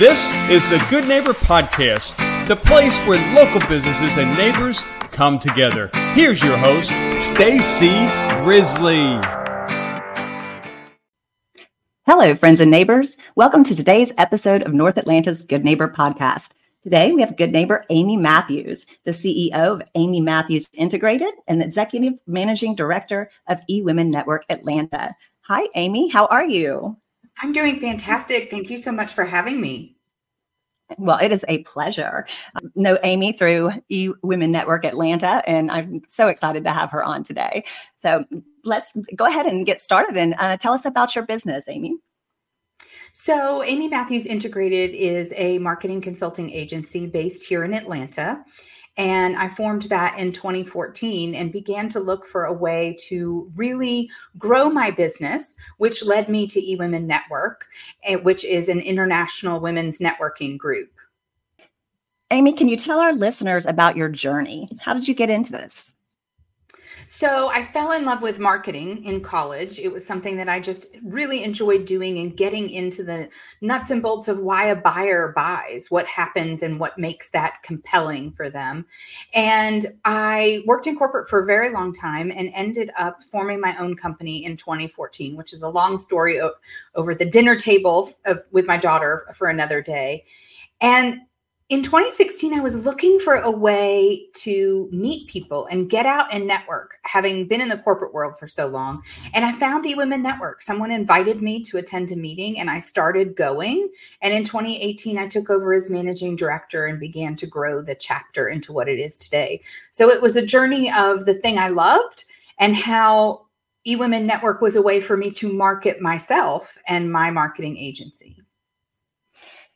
This is the Good Neighbor Podcast, the place where local businesses and neighbors come together. Here's your host, Stacy Grizzly. Hello, friends and neighbors. Welcome to today's episode of North Atlanta's Good Neighbor Podcast. Today, we have good neighbor Amy Matthews, the CEO of Amy Matthews Integrated and the Executive Managing Director of eWomen Network Atlanta. Hi, Amy. How are you? I'm doing fantastic. Thank you so much for having me. Well, it is a pleasure. I know Amy through E Women Network Atlanta, and I'm so excited to have her on today. So let's go ahead and get started and uh, tell us about your business, Amy. So, Amy Matthews Integrated is a marketing consulting agency based here in Atlanta. And I formed that in 2014 and began to look for a way to really grow my business, which led me to eWomen Network, eh, which is an international women's networking group. Amy, can you tell our listeners about your journey? How did you get into this? So I fell in love with marketing in college. It was something that I just really enjoyed doing and getting into the nuts and bolts of why a buyer buys, what happens and what makes that compelling for them. And I worked in corporate for a very long time and ended up forming my own company in 2014, which is a long story over the dinner table of, with my daughter for another day. And in 2016, I was looking for a way to meet people and get out and network, having been in the corporate world for so long. And I found eWomen Network. Someone invited me to attend a meeting, and I started going. And in 2018, I took over as managing director and began to grow the chapter into what it is today. So it was a journey of the thing I loved and how eWomen Network was a way for me to market myself and my marketing agency.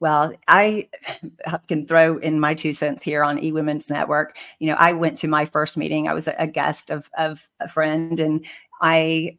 Well, I can throw in my two cents here on eWomen's Network. You know, I went to my first meeting. I was a guest of, of a friend, and I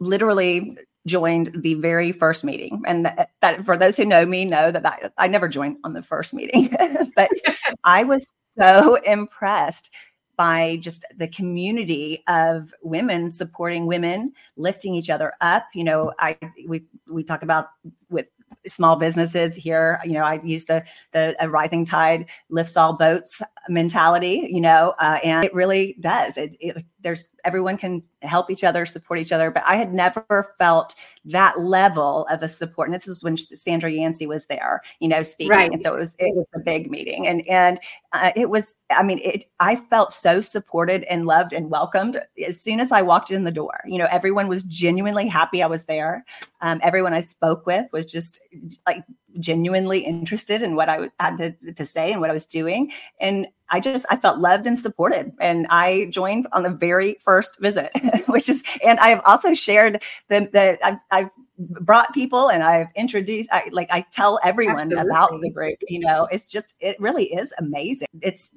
literally joined the very first meeting. And that, that for those who know me, know that I, I never joined on the first meeting, but I was so impressed by just the community of women supporting women, lifting each other up. You know, I we we talk about with small businesses here you know i use the the rising tide lifts all boats mentality you know uh, and it really does. It, it, there's everyone can help each other support each other but i had never felt that level of a support and this is when sandra yancey was there you know speaking right. and so it was it was a big meeting and and uh, it was i mean it i felt so supported and loved and welcomed as soon as i walked in the door you know everyone was genuinely happy i was there um, everyone i spoke with was just like genuinely interested in what I had to, to say and what I was doing. And I just I felt loved and supported, and I joined on the very first visit, which is and I have also shared the the I've, I've brought people and I've introduced I like I tell everyone Absolutely. about the group. You know, it's just it really is amazing. It's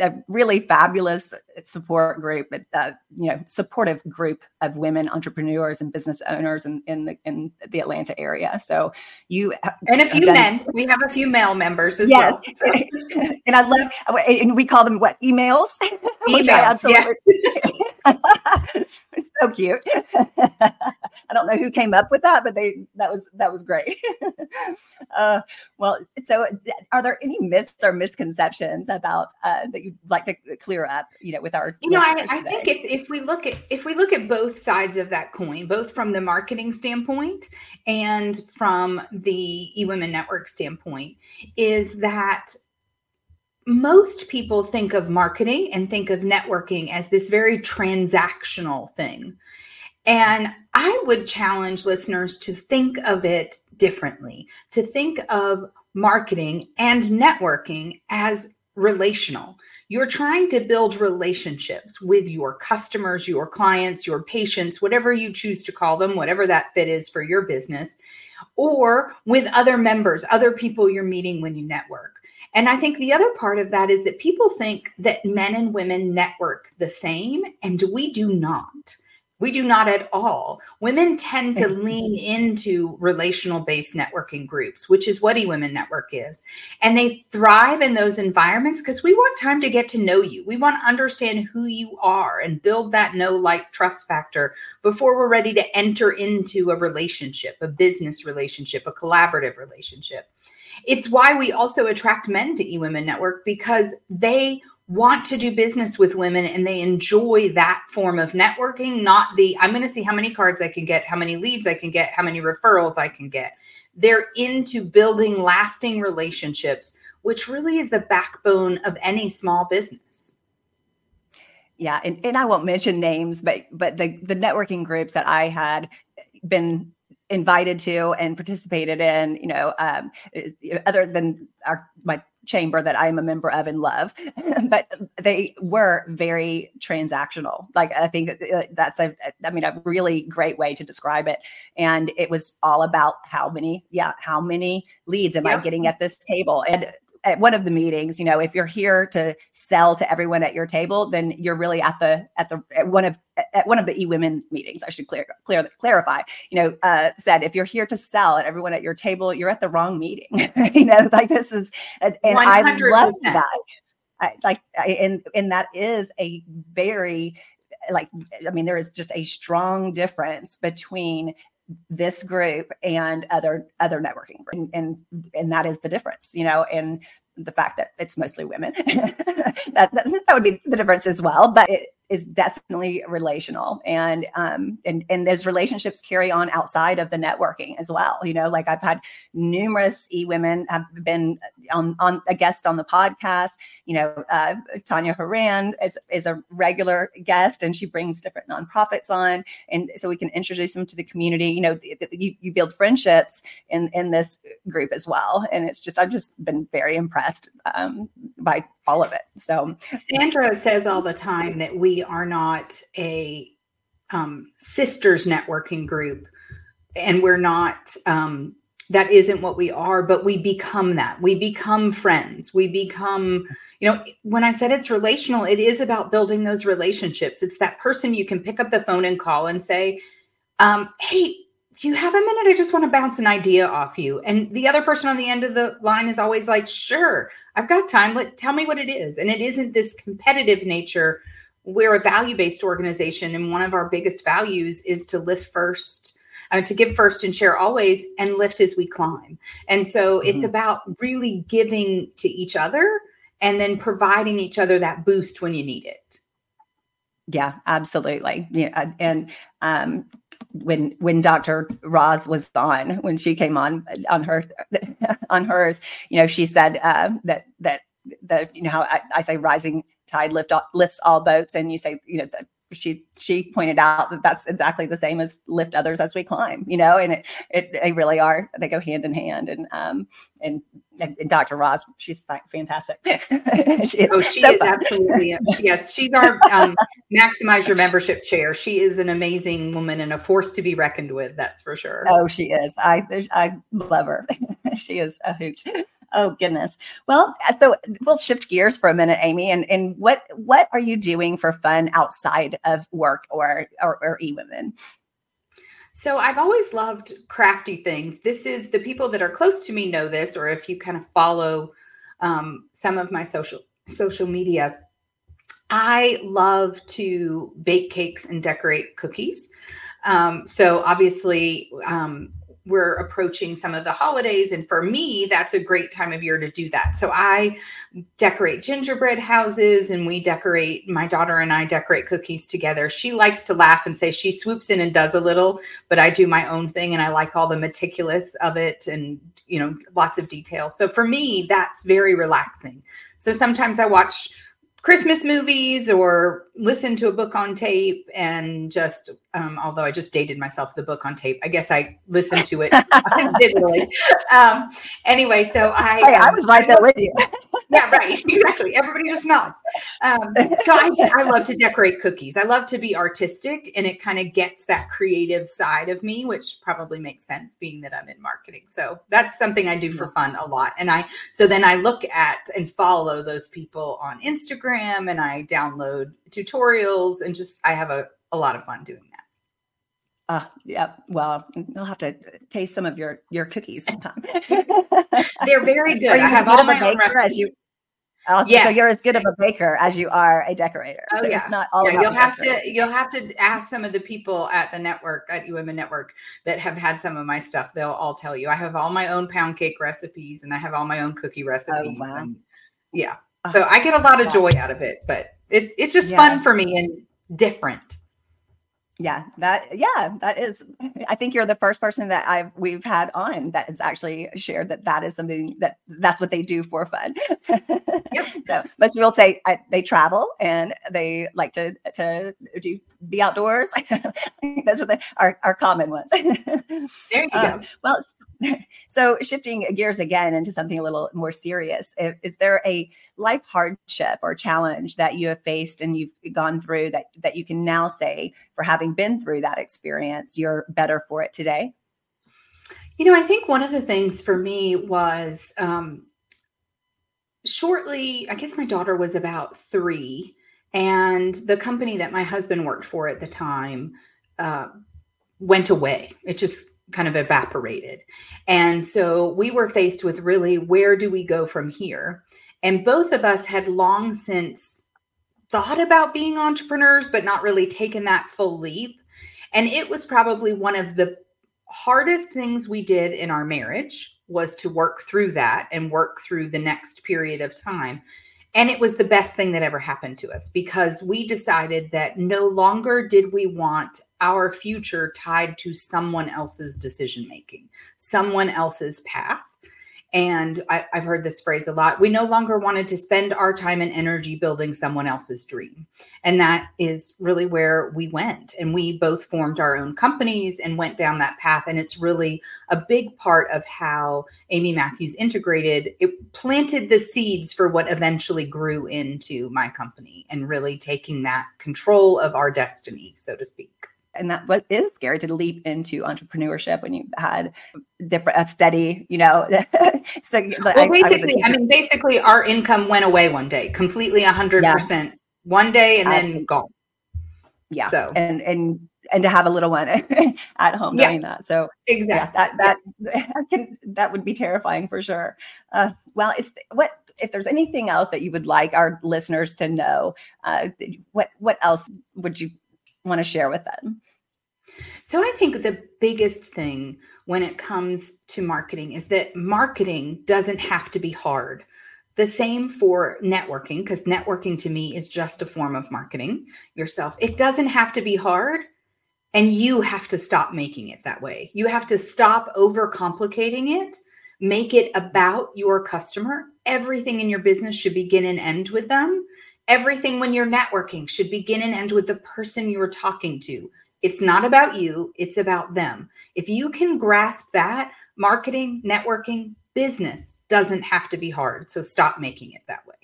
a really fabulous support group, uh, you know, supportive group of women entrepreneurs and business owners in, in the in the Atlanta area. So you and a few done, men. We have a few male members as yes. well. So. and I love, and we call them what emails. Emails, yeah. so cute. I don't know who came up with that, but they that was that was great. uh, well, so are there any myths or misconceptions about uh, that you'd like to clear up? You know, with our you know, I, I think if, if we look at if we look at both sides of that coin, both from the marketing standpoint and from the eWomen Network standpoint, is that most people think of marketing and think of networking as this very transactional thing. And I would challenge listeners to think of it differently, to think of marketing and networking as relational. You're trying to build relationships with your customers, your clients, your patients, whatever you choose to call them, whatever that fit is for your business, or with other members, other people you're meeting when you network. And I think the other part of that is that people think that men and women network the same, and we do not. We do not at all. Women tend to lean into relational based networking groups, which is what eWomen Network is. And they thrive in those environments because we want time to get to know you. We want to understand who you are and build that know, like, trust factor before we're ready to enter into a relationship, a business relationship, a collaborative relationship. It's why we also attract men to eWomen Network because they want to do business with women and they enjoy that form of networking, not the I'm going to see how many cards I can get, how many leads I can get, how many referrals I can get. They're into building lasting relationships, which really is the backbone of any small business. Yeah, and, and I won't mention names, but but the the networking groups that I had been invited to and participated in, you know, um, other than our my chamber that I'm a member of and love, but they were very transactional. Like I think uh, that's a, I mean, a really great way to describe it. And it was all about how many, yeah, how many leads am I getting at this table? And at one of the meetings, you know, if you're here to sell to everyone at your table, then you're really at the at the at one of at one of the e-women meetings. I should clear, clear clarify. You know, uh, said if you're here to sell at everyone at your table, you're at the wrong meeting. you know, like this is, and 100%. I love that. I, like, I, and and that is a very like i mean there is just a strong difference between this group and other other networking and, and and that is the difference you know and the fact that it's mostly women. That, that, that would be the difference as well but it, is definitely relational. And um and and those relationships carry on outside of the networking as well. You know like i've had numerous e-women have been on on a guest on the podcast. You know uh, tanya haran is, is a regular guest and she brings different nonprofits on. And so we can introduce them to the community. You know you, you build friendships in in this group as well. And it's just i've just been very impressed um, by all of it. So Sandra says all the time that we are not a um, sisters networking group, and we're not. Um, that isn't what we are, but we become that. We become friends. We become, you know, when I said it's relational, it is about building those relationships. It's that person you can pick up the phone and call and say, um, "Hey, do you have a minute? I just want to bounce an idea off you. And the other person on the end of the line is always like, sure, I've got time. Let tell me what it is. And it isn't this competitive nature. We're a value-based organization. And one of our biggest values is to lift first, uh, to give first and share always and lift as we climb. And so mm-hmm. it's about really giving to each other and then providing each other that boost when you need it. Yeah, absolutely. Yeah, and um, when when Dr. Roz was on, when she came on on her on hers, you know, she said uh, that that that you know how I, I say rising tide lift lifts all boats, and you say you know that she she pointed out that that's exactly the same as lift others as we climb you know and it, it they really are they go hand in hand. And um and, and, and dr roz she's fantastic. She is, oh she so is absolutely yes she's our um, maximize your membership chair. She is an amazing woman and a force to be reckoned with that's for sure. Oh she is. I i love her. She is a hoot Oh goodness. Well, so we'll shift gears for a minute, Amy. And and what what are you doing for fun outside of work or or, or e-women? So I've always loved crafty things. This is the people that are close to me know this, or if you kind of follow um, some of my social social media, I love to bake cakes and decorate cookies. Um, so obviously, um, we're approaching some of the holidays. And for me, that's a great time of year to do that. So I decorate gingerbread houses and we decorate, my daughter and I decorate cookies together. She likes to laugh and say she swoops in and does a little, but I do my own thing and I like all the meticulous of it and, you know, lots of details. So for me, that's very relaxing. So sometimes I watch Christmas movies or listen to a book on tape and just um, although I just dated myself the book on tape, I guess I listened to it digitally. Um, anyway, so I hey, um, I was right there with you. yeah, right, exactly. Everybody just melts. Um, so I, I love to decorate cookies. I love to be artistic, and it kind of gets that creative side of me, which probably makes sense being that I'm in marketing. So that's something I do for fun a lot. And I so then I look at and follow those people on Instagram, and I download tutorials, and just I have a a lot of fun doing. Uh, yeah. Well, you'll have to taste some of your your cookies sometime. They're very good. Are you I have all my baker as you? Oh, Yes. So you're as good of a baker as you are a decorator. Oh, so yeah. it's not all yeah, you'll have to you'll have to ask some of the people at the network at eWomen Network that have had some of my stuff. They'll all tell you. I have all my own pound cake recipes and I have all my own cookie recipes. Oh, wow. and yeah, Oh, so I get a lot of joy out of it, but it, it's just Yeah. fun for me and different. Yeah, that yeah, that is. I think you're the first person that I've we've had on that has actually shared that that is something that that's what they do for fun. So most people say I, they travel and they like to to do be outdoors. Those are the are, are common ones. There you Um, go. well, so shifting gears again into something a little more serious, is there a life hardship or challenge that you have faced and you've gone through that that you can now say, for having been through that experience, you're better for it today? You know, I think one of the things for me was um, shortly, I guess my daughter was about three, and the company that my husband worked for at the time uh, went away. It just kind of evaporated. And so we were faced with really where do we go from here? And both of us had long since thought about being entrepreneurs, but not really taken that full leap. And it was probably one of the hardest things we did in our marriage was to work through that and work through the next period of time. And it was the best thing that ever happened to us because we decided that no longer did we want our future tied to someone else's decision making, someone else's path. And I, I've heard this phrase a lot. We no longer wanted to spend our time and energy building someone else's dream. And that is really where we went. And we both formed our own companies and went down that path. And it's really a big part of how Amy Matthews integrated. It planted the seeds for what eventually grew into my company and really taking that control of our destiny, so to speak. And that what is scary to leap into entrepreneurship when you've had different a steady, you know. so Well, I, I basically, I, teacher. mean, basically, our income went away one day, completely 100% one day and then gone. yeah, so- and and and to have a little one at home Yeah. doing that. So Exactly. yeah that that I can, that would be terrifying for sure uh, well is what if there's anything else that you would like our listeners to know uh, what what else would you want to share with them So I think the biggest thing when it comes to marketing is that marketing doesn't have to be hard. The same for networking, because networking to me is just a form of marketing yourself. It doesn't have to be hard. And you have to stop making it that way. You have to stop overcomplicating it, make it about your customer. Everything in your business should begin and end with them. Everything when you're networking should begin and end with the person you're talking to. It's not about you, it's about them. If you can grasp that, marketing, networking, business doesn't have to be hard. So stop making it that way.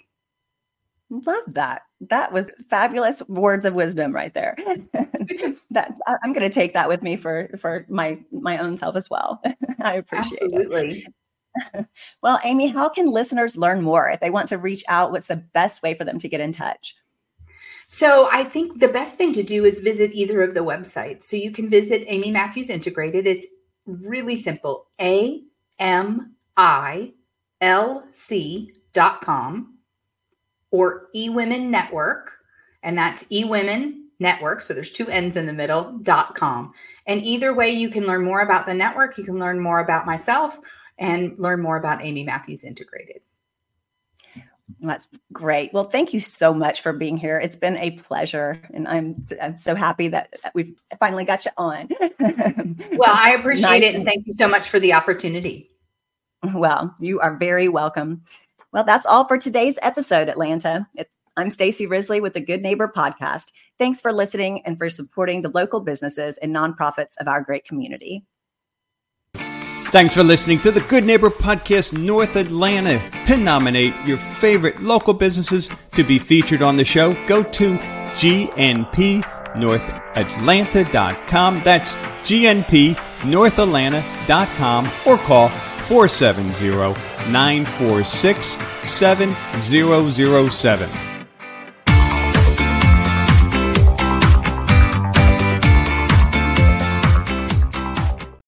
love that that was fabulous words of wisdom right there that i'm going to take that with me for for my my own self as well i appreciate it Absolutely. well amy how can listeners learn more if they want to reach out what's the best way for them to get in touch So I think the best thing to do is visit either of the websites. So you can visit Amy Matthews Integrated. It's really simple. A M I L C dot com or eWomen Network. And that's eWomen Network. So there's two N's in the middle dot com. And either way, you can learn more about the network. You can learn more about myself and learn more about Amy Matthews Integrated. That's great. Well, thank you so much for being here. It's been a pleasure, and I'm I'm so happy that we've finally got you on. Well, I appreciate Nice it. And thank you so much for the opportunity. Well, you are very welcome. Well, that's all for today's episode, Atlanta. It's, I'm Stacy Risley with the Good Neighbor Podcast. Thanks for listening and for supporting the local businesses and nonprofits of our great community. Thanks for listening to the Good Neighbor Podcast North Atlanta. To nominate your favorite local businesses to be featured on the show, go to gnpnorthatlanta.com. That's gnpnorthatlanta.com or call 470 946 7007.